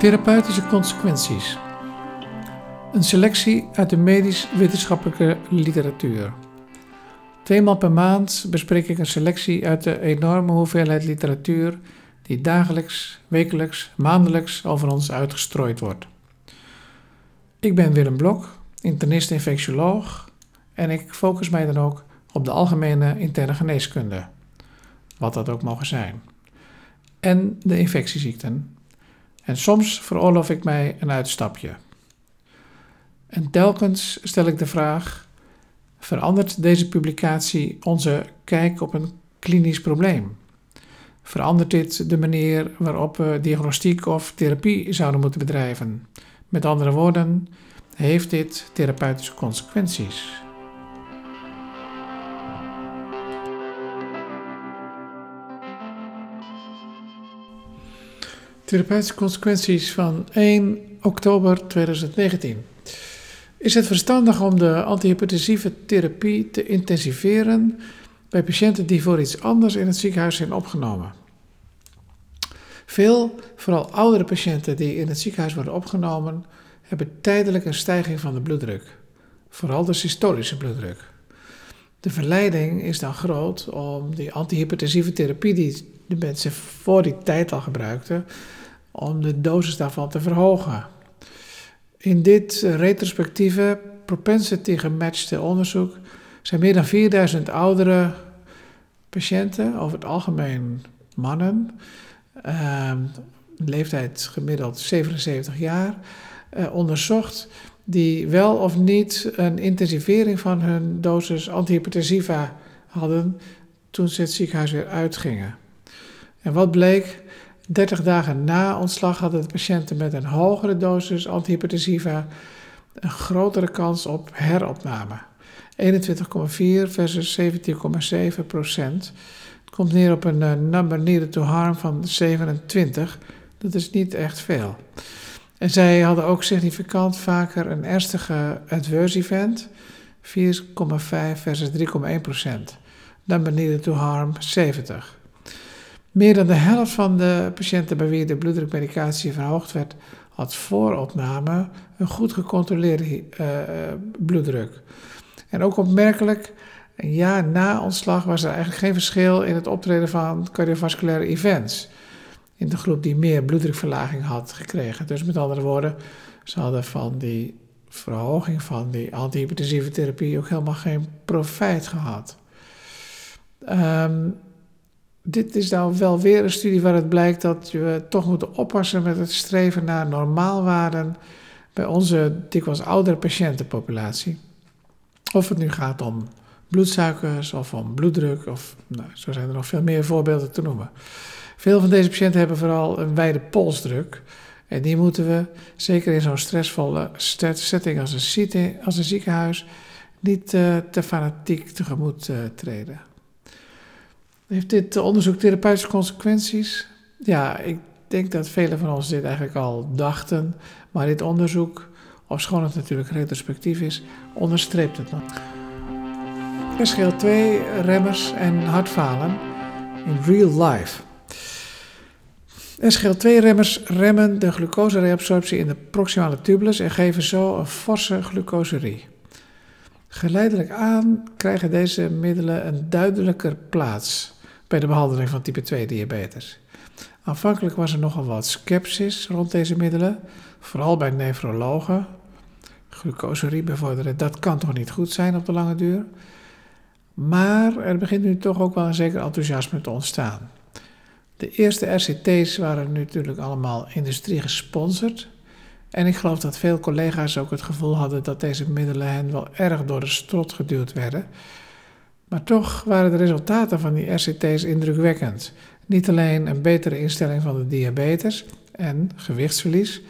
Therapeutische consequenties. Een selectie uit de medisch-wetenschappelijke literatuur. Tweemaal per maand bespreek ik een selectie uit de enorme hoeveelheid literatuur die dagelijks, wekelijks, maandelijks over ons uitgestrooid wordt. Ik ben Willem Blok, internist-infectioloog en ik focus mij dan ook op de algemene interne geneeskunde, wat dat ook mogen zijn, en de infectieziekten. En soms veroorloof ik mij een uitstapje. En telkens stel ik de vraag: verandert deze publicatie onze kijk op een klinisch probleem? Verandert dit de manier waarop we diagnostiek of therapie zouden moeten bedrijven? Met andere woorden, heeft dit therapeutische consequenties? Therapeutische consequenties van 1 oktober 2019. Is het verstandig om de antihypertensieve therapie te intensiveren bij patiënten die voor iets anders in het ziekenhuis zijn opgenomen? Veel, vooral oudere patiënten die in het ziekenhuis worden opgenomen, hebben tijdelijk een stijging van de bloeddruk, vooral de systolische bloeddruk. De verleiding is dan groot om die antihypertensieve therapie die de mensen voor die tijd al gebruikten, om de dosis daarvan te verhogen. In dit retrospectieve propensity gematchte onderzoek zijn meer dan 4000 oudere patiënten, over het algemeen mannen, uh, leeftijd gemiddeld 77 jaar, uh, onderzocht die wel of niet een intensivering van hun dosis antihypertensiva hadden toen ze het ziekenhuis weer uitgingen. En wat bleek? 30 dagen na ontslag hadden de patiënten met een hogere dosis antihypertensiva een grotere kans op heropname. 21,4 versus 17,7 procent. Het komt neer op een uh, number needed to harm van 27. Dat is niet echt veel. En zij hadden ook significant vaker een ernstige adverse event, 4,5 versus 3,1 procent. Number needed to harm 70. Meer dan de helft van de patiënten bij wie de bloeddrukmedicatie verhoogd werd, had voor opname een goed gecontroleerde uh, bloeddruk. En ook opmerkelijk, een jaar na ontslag was er eigenlijk geen verschil in het optreden van cardiovasculaire events. In de groep die meer bloeddrukverlaging had gekregen. Dus met andere woorden, ze hadden van die verhoging van die antihypertensieve therapie ook helemaal geen profijt gehad. Um, dit is nou wel weer een studie waar het blijkt dat we toch moeten oppassen met het streven naar normaalwaarden bij onze dikwijls oudere patiëntenpopulatie. Of het nu gaat om bloedsuikers of om bloeddruk, of nou, zo zijn er nog veel meer voorbeelden te noemen. Veel van deze patiënten hebben vooral een wijde polsdruk. En die moeten we, zeker in zo'n stressvolle setting als een, ziekenhuis, niet uh, te fanatiek tegemoet uh, treden. Heeft dit onderzoek therapeutische consequenties? Ja, ik denk dat velen van ons dit eigenlijk al dachten, maar dit onderzoek, ofschoon het natuurlijk retrospectief is, onderstreept het nog. SGL2-remmers en hartfalen in real life. SGL2-remmers remmen de glucosereabsorptie in de proximale tubulus en geven zo een forse glucoserie. Geleidelijk aan krijgen deze middelen een duidelijker plaats bij de behandeling van type 2 diabetes. Aanvankelijk was er nogal wat sceptisch rond deze middelen, vooral bij nefrologen. Glucoserie bevorderen, dat kan toch niet goed zijn op de lange duur? Maar er begint nu toch ook wel een zeker enthousiasme te ontstaan. De eerste RCT's waren natuurlijk allemaal industrie gesponsord. En ik geloof dat veel collega's ook het gevoel hadden dat deze middelen hen wel erg door de strot geduwd werden. Maar toch waren de resultaten van die RCT's indrukwekkend. Niet alleen een betere instelling van de diabetes en gewichtsverlies,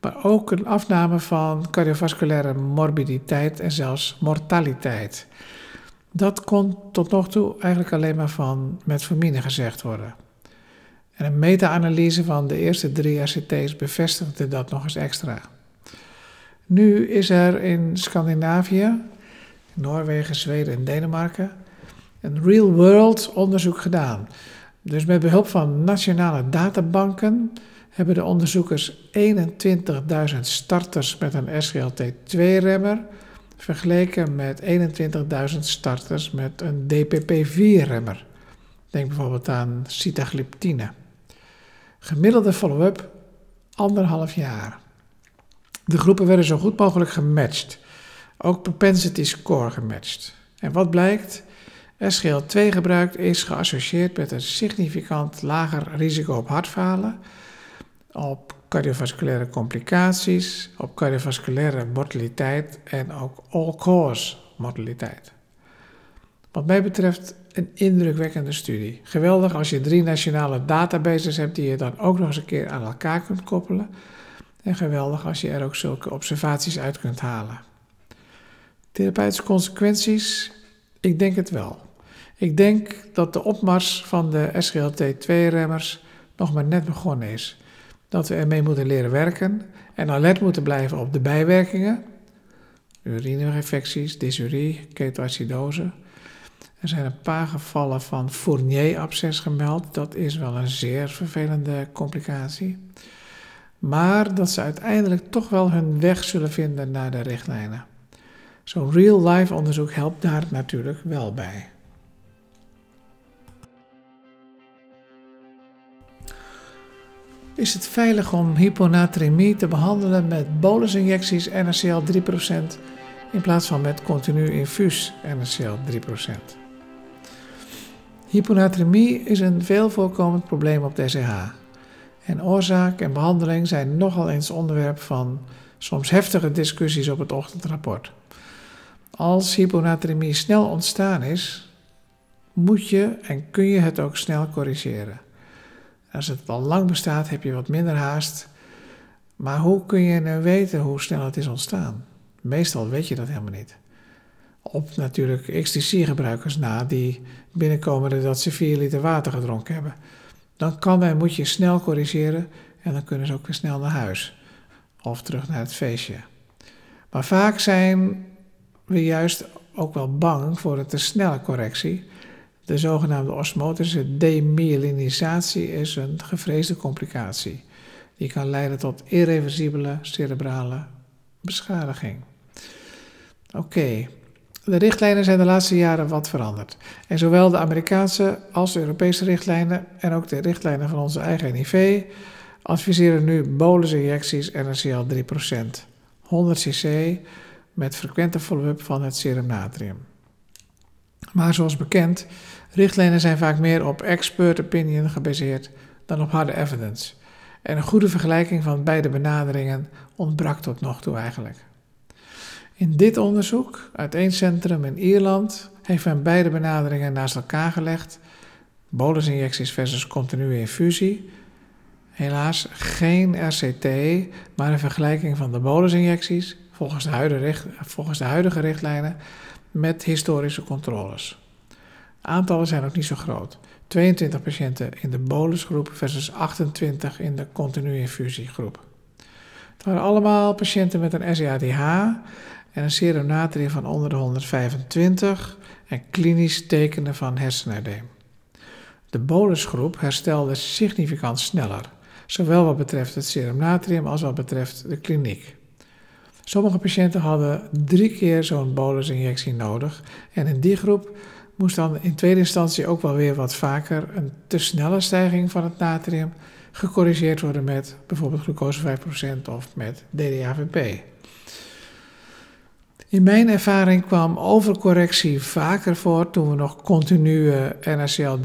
maar ook een afname van cardiovasculaire morbiditeit en zelfs mortaliteit. Dat kon tot nog toe eigenlijk alleen maar van metformine gezegd worden. En een meta-analyse van de eerste drie RCT's bevestigde dat nog eens extra. Nu is er in Scandinavië Noorwegen, Zweden en Denemarken een real-world onderzoek gedaan. Dus met behulp van nationale databanken hebben de onderzoekers 21.000 starters met een SGLT2-remmer vergeleken met 21.000 starters met een DPP4-remmer. Denk bijvoorbeeld aan sitagliptine. Gemiddelde follow-up anderhalf jaar. De groepen werden zo goed mogelijk gematcht. Ook propensity score gematcht. En wat blijkt? SGL2-gebruik is geassocieerd met een significant lager risico op hartfalen, op cardiovasculaire complicaties, op cardiovasculaire mortaliteit en ook all-cause mortaliteit. Wat mij betreft een indrukwekkende studie. Geweldig als je drie nationale databases hebt die je dan ook nog eens een keer aan elkaar kunt koppelen. En geweldig als je er ook zulke observaties uit kunt halen. Therapeutische consequenties? Ik denk het wel. Ik denk dat de opmars van de SGLT2-remmers nog maar net begonnen is. Dat we ermee moeten leren werken en alert moeten blijven op de bijwerkingen. Urineinfecties, dysurie, ketoacidose. Er zijn een paar gevallen van Fournier-absces gemeld. Dat is wel een zeer vervelende complicatie. Maar dat ze uiteindelijk toch wel hun weg zullen vinden naar de richtlijnen. Zo'n real-life onderzoek helpt daar natuurlijk wel bij. Is het veilig om hyponatremie te behandelen met bolusinjecties NaCl 3% in plaats van met continu infuus NaCl 3%? Hyponatremie is een veel voorkomend probleem op DCH. En oorzaak en behandeling zijn nogal eens onderwerp van soms heftige discussies op het ochtendrapport. Als hyponatremie snel ontstaan is, moet je en kun je het ook snel corrigeren. Als het al lang bestaat, heb je wat minder haast. Maar hoe kun je nou weten hoe snel het is ontstaan? Meestal weet je dat helemaal niet. Op natuurlijk ecstasy-gebruikers na die binnenkomen dat ze 4 liter water gedronken hebben. Dan kan en moet je snel corrigeren en dan kunnen ze ook weer snel naar huis. Of terug naar het feestje. Maar vaak zijn we juist ook wel bang voor een te snelle correctie. De zogenaamde osmotische demyelinisatie is een gevreesde complicatie. Die kan leiden tot irreversibele cerebrale beschadiging. Oké, de richtlijnen zijn de laatste jaren wat veranderd. En zowel de Amerikaanse als de Europese richtlijnen en ook de richtlijnen van onze eigen NIV adviseren nu bolusinjecties NaCl 3%, 100 cc met frequente follow-up van het serum natrium. Maar zoals bekend, richtlijnen zijn vaak meer op expert opinion gebaseerd dan op harde evidence. En een goede vergelijking van beide benaderingen ontbrak tot nog toe eigenlijk. In dit onderzoek uit één centrum in Ierland heeft men beide benaderingen naast elkaar gelegd. Bolusinjecties versus continue infusie. Helaas geen RCT, maar een vergelijking van de bolusinjecties volgens de, huidige, volgens de huidige richtlijnen met historische controles. Aantallen zijn ook niet zo groot. 22 patiënten in de bolusgroep versus 28 in de continue infusiegroep. Het waren allemaal patiënten met een SADH en een serum natrium van onder de 125 en klinisch tekenen van hersenedeem. De bolusgroep herstelde significant sneller, zowel wat betreft het serum natrium als wat betreft de kliniek. Sommige patiënten hadden drie keer zo'n bolusinjectie nodig en in die groep moest dan in tweede instantie ook wel weer wat vaker een te snelle stijging van het natrium gecorrigeerd worden met bijvoorbeeld glucose 5% of met DDAVP. In mijn ervaring kwam overcorrectie vaker voor toen we nog continue NaCl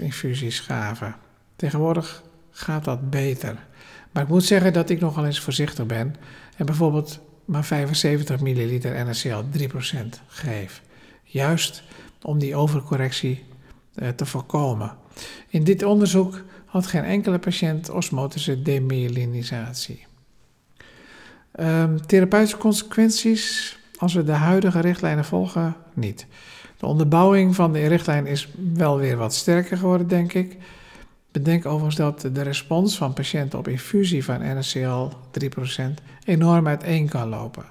3% infusies gaven. Tegenwoordig gaat dat beter. Maar ik moet zeggen dat ik nogal eens voorzichtig ben en bijvoorbeeld maar 75 milliliter NaCl 3% geef. Juist om die overcorrectie eh, te voorkomen. In dit onderzoek had geen enkele patiënt osmotische demyelinisatie. Um, therapeutische consequenties als we de huidige richtlijnen volgen, niet. De onderbouwing van de richtlijn is wel weer wat sterker geworden, denk ik. Bedenk overigens dat de respons van patiënten op infusie van NaCl 3% enorm uiteen kan lopen.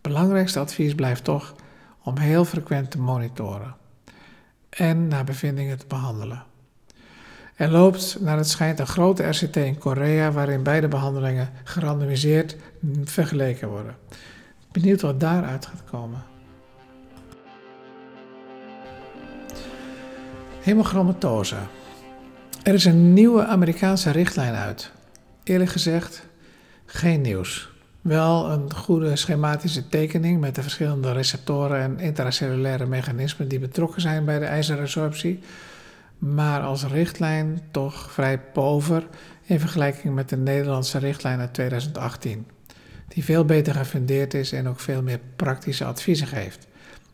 Belangrijkste advies blijft toch om heel frequent te monitoren en naar bevindingen te behandelen. Er loopt, naar het schijnt, een grote RCT in Korea waarin beide behandelingen gerandomiseerd vergeleken worden. Benieuwd wat daaruit gaat komen. Hemochromatose. Er is een nieuwe Amerikaanse richtlijn uit. Eerlijk gezegd, geen nieuws. Wel een goede schematische tekening met de verschillende receptoren en intracellulaire mechanismen die betrokken zijn bij de ijzerresorptie, maar als richtlijn toch vrij pover in vergelijking met de Nederlandse richtlijn uit 2018, die veel beter gefundeerd is en ook veel meer praktische adviezen geeft,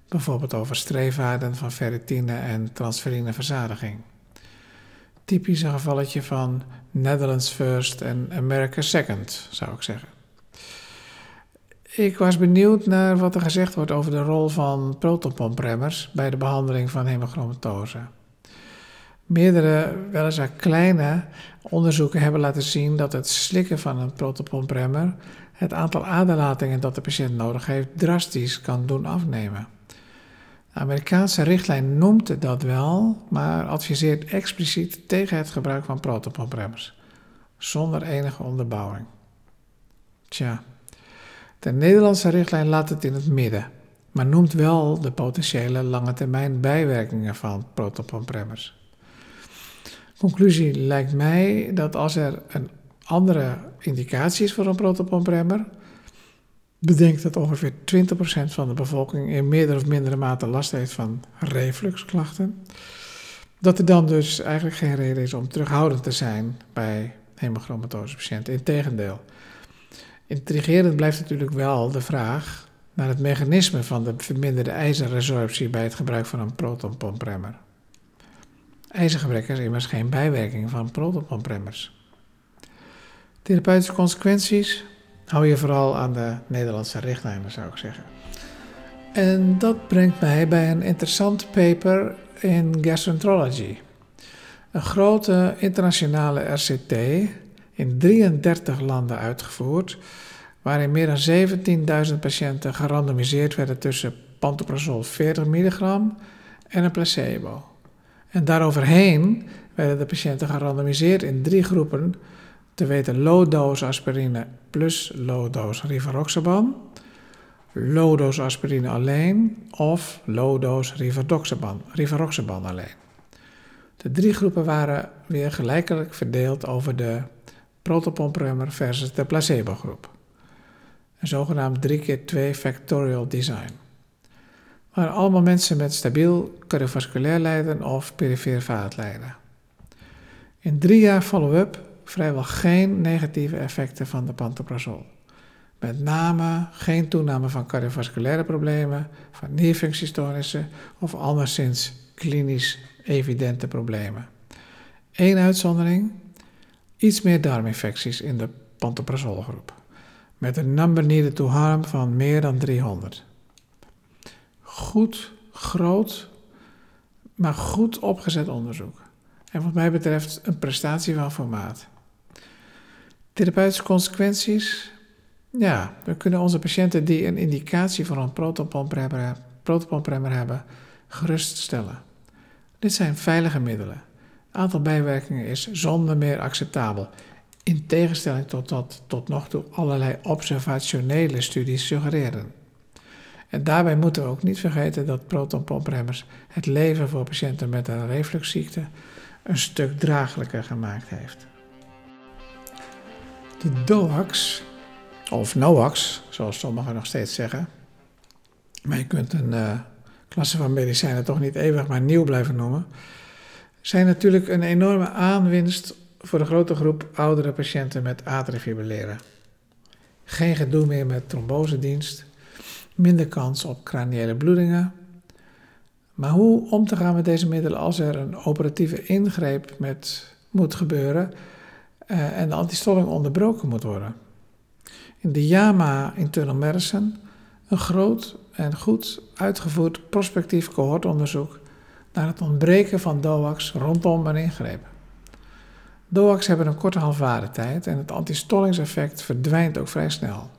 bijvoorbeeld over streefwaarden van ferritine en transferineverzadiging. Typisch een gevalletje van Netherlands first en America second, zou ik zeggen. Ik was benieuwd naar wat er gezegd wordt over de rol van protonpompremmers bij de behandeling van hemochromatoose. Meerdere, weliswaar kleine, onderzoeken hebben laten zien dat het slikken van een protonpompremmer het aantal aderlatingen dat de patiënt nodig heeft drastisch kan doen afnemen. De Amerikaanse richtlijn noemt dat wel, maar adviseert expliciet tegen het gebruik van protonpompremmers, zonder enige onderbouwing. Tja. De Nederlandse richtlijn laat het in het midden, maar noemt wel de potentiële lange termijn bijwerkingen van protonpompremmers. Conclusie lijkt mij dat als er een andere indicatie is voor een protonpompremmer, bedenk dat ongeveer 20% van de bevolking in meerdere of mindere mate last heeft van refluxklachten, dat er dan dus eigenlijk geen reden is om terughoudend te zijn bij hemochromatoose Integendeel. Intrigerend blijft natuurlijk wel de vraag naar het mechanisme van de verminderde ijzerresorptie bij het gebruik van een protonpompremmer. IJzergebrek is immers geen bijwerking van protonpompremmers. Therapeutische consequenties hou je vooral aan de Nederlandse richtlijnen, zou ik zeggen. En dat brengt mij bij een interessant paper in Gastroenterology. Een grote internationale RCT in 33 landen uitgevoerd, waarin meer dan 17.000 patiënten gerandomiseerd werden tussen pantoprazol 40 milligram en een placebo. En daaroverheen werden de patiënten gerandomiseerd in drie groepen, te weten low-dose aspirine plus low-dose rivaroxaban, low-dose aspirine alleen of low-dose rivaroxaban, rivaroxaban alleen. De drie groepen waren weer gelijkelijk verdeeld over de protopompremmer versus de placebo-groep. Een zogenaamd 3 keer 2 factorial design. Waren allemaal mensen met stabiel cardiovasculair lijden of perifere vaatlijden. In drie jaar follow-up vrijwel geen negatieve effecten van de pantoprazol. Met name geen toename van cardiovasculaire problemen, van nierfunctiestoornissen of anderszins klinisch evidente problemen. Eén uitzondering, iets meer darminfecties in de pantoprazolgroep, met een number needed to harm van meer dan 300. Goed, groot, maar goed opgezet onderzoek. En wat mij betreft een prestatie van formaat. Therapeutische consequenties? Ja, we kunnen onze patiënten die een indicatie voor een protonpompremmer hebben, geruststellen. Dit zijn veilige middelen aantal bijwerkingen is zonder meer acceptabel. In tegenstelling tot wat tot nog toe allerlei observationele studies suggereren. En daarbij moeten we ook niet vergeten dat protonpompremmers het leven voor patiënten met een refluxziekte een stuk draaglijker gemaakt heeft. De DOAX, of NOAX, zoals sommigen nog steeds zeggen, maar je kunt een uh, klasse van medicijnen toch niet eeuwig maar nieuw blijven noemen, zijn natuurlijk een enorme aanwinst voor de grote groep oudere patiënten met atriumfibrilleren. Geen gedoe meer met trombosedienst, minder kans op craniële bloedingen. Maar hoe om te gaan met deze middelen als er een operatieve ingreep met, moet gebeuren uh, en de antistolling onderbroken moet worden? In de JAMA Internal Medicine, een groot en goed uitgevoerd prospectief cohortonderzoek naar het ontbreken van DOAX rondom een ingreep. DOAX hebben een korte halfwaardetijd en het antistollingseffect verdwijnt ook vrij snel.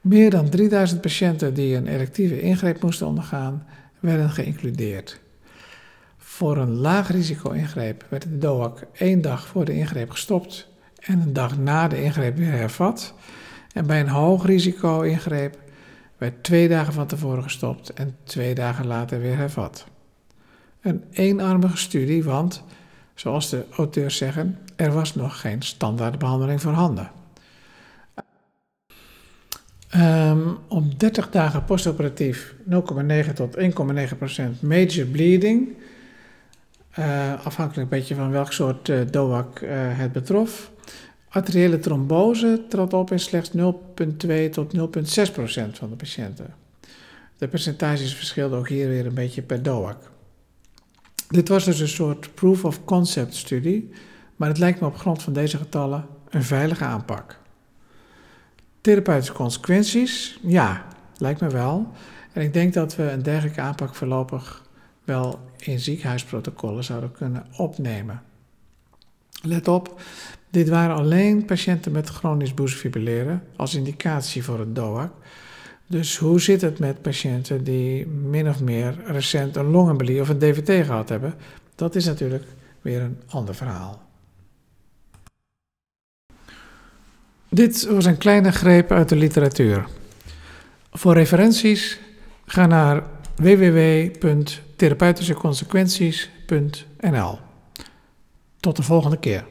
Meer dan 3000 patiënten die een electieve ingreep moesten ondergaan, werden geïncludeerd. Voor een laag risico-ingreep werd de DOAC één dag voor de ingreep gestopt en een dag na de ingreep weer hervat. En bij een hoog risico-ingreep werd twee dagen van tevoren gestopt en twee dagen later weer hervat. Een eenarmige studie, want, zoals de auteurs zeggen, er was nog geen standaardbehandeling voorhanden. Um, op 30 dagen postoperatief 0,9 tot 1,9% major bleeding. Uh, afhankelijk een beetje van welk soort uh, DOAC uh, het betrof. Arteriële trombose trad op in slechts 0,2 tot 0,6% van de patiënten. De percentages verschilden ook hier weer een beetje per DOAC. Dit was dus een soort proof of concept studie, maar het lijkt me op grond van deze getallen een veilige aanpak. Therapeutische consequenties? Ja, lijkt me wel. En ik denk dat we een dergelijke aanpak voorlopig wel in ziekenhuisprotocollen zouden kunnen opnemen. Let op, dit waren alleen patiënten met chronisch boezemfibrilleren als indicatie voor het DOAC. Dus hoe zit het met patiënten die min of meer recent een longembolie of een DVT gehad hebben? Dat is natuurlijk weer een ander verhaal. Dit was een kleine greep uit de literatuur. Voor referenties ga naar www.therapeutischeconsequenties.nl. Tot de volgende keer.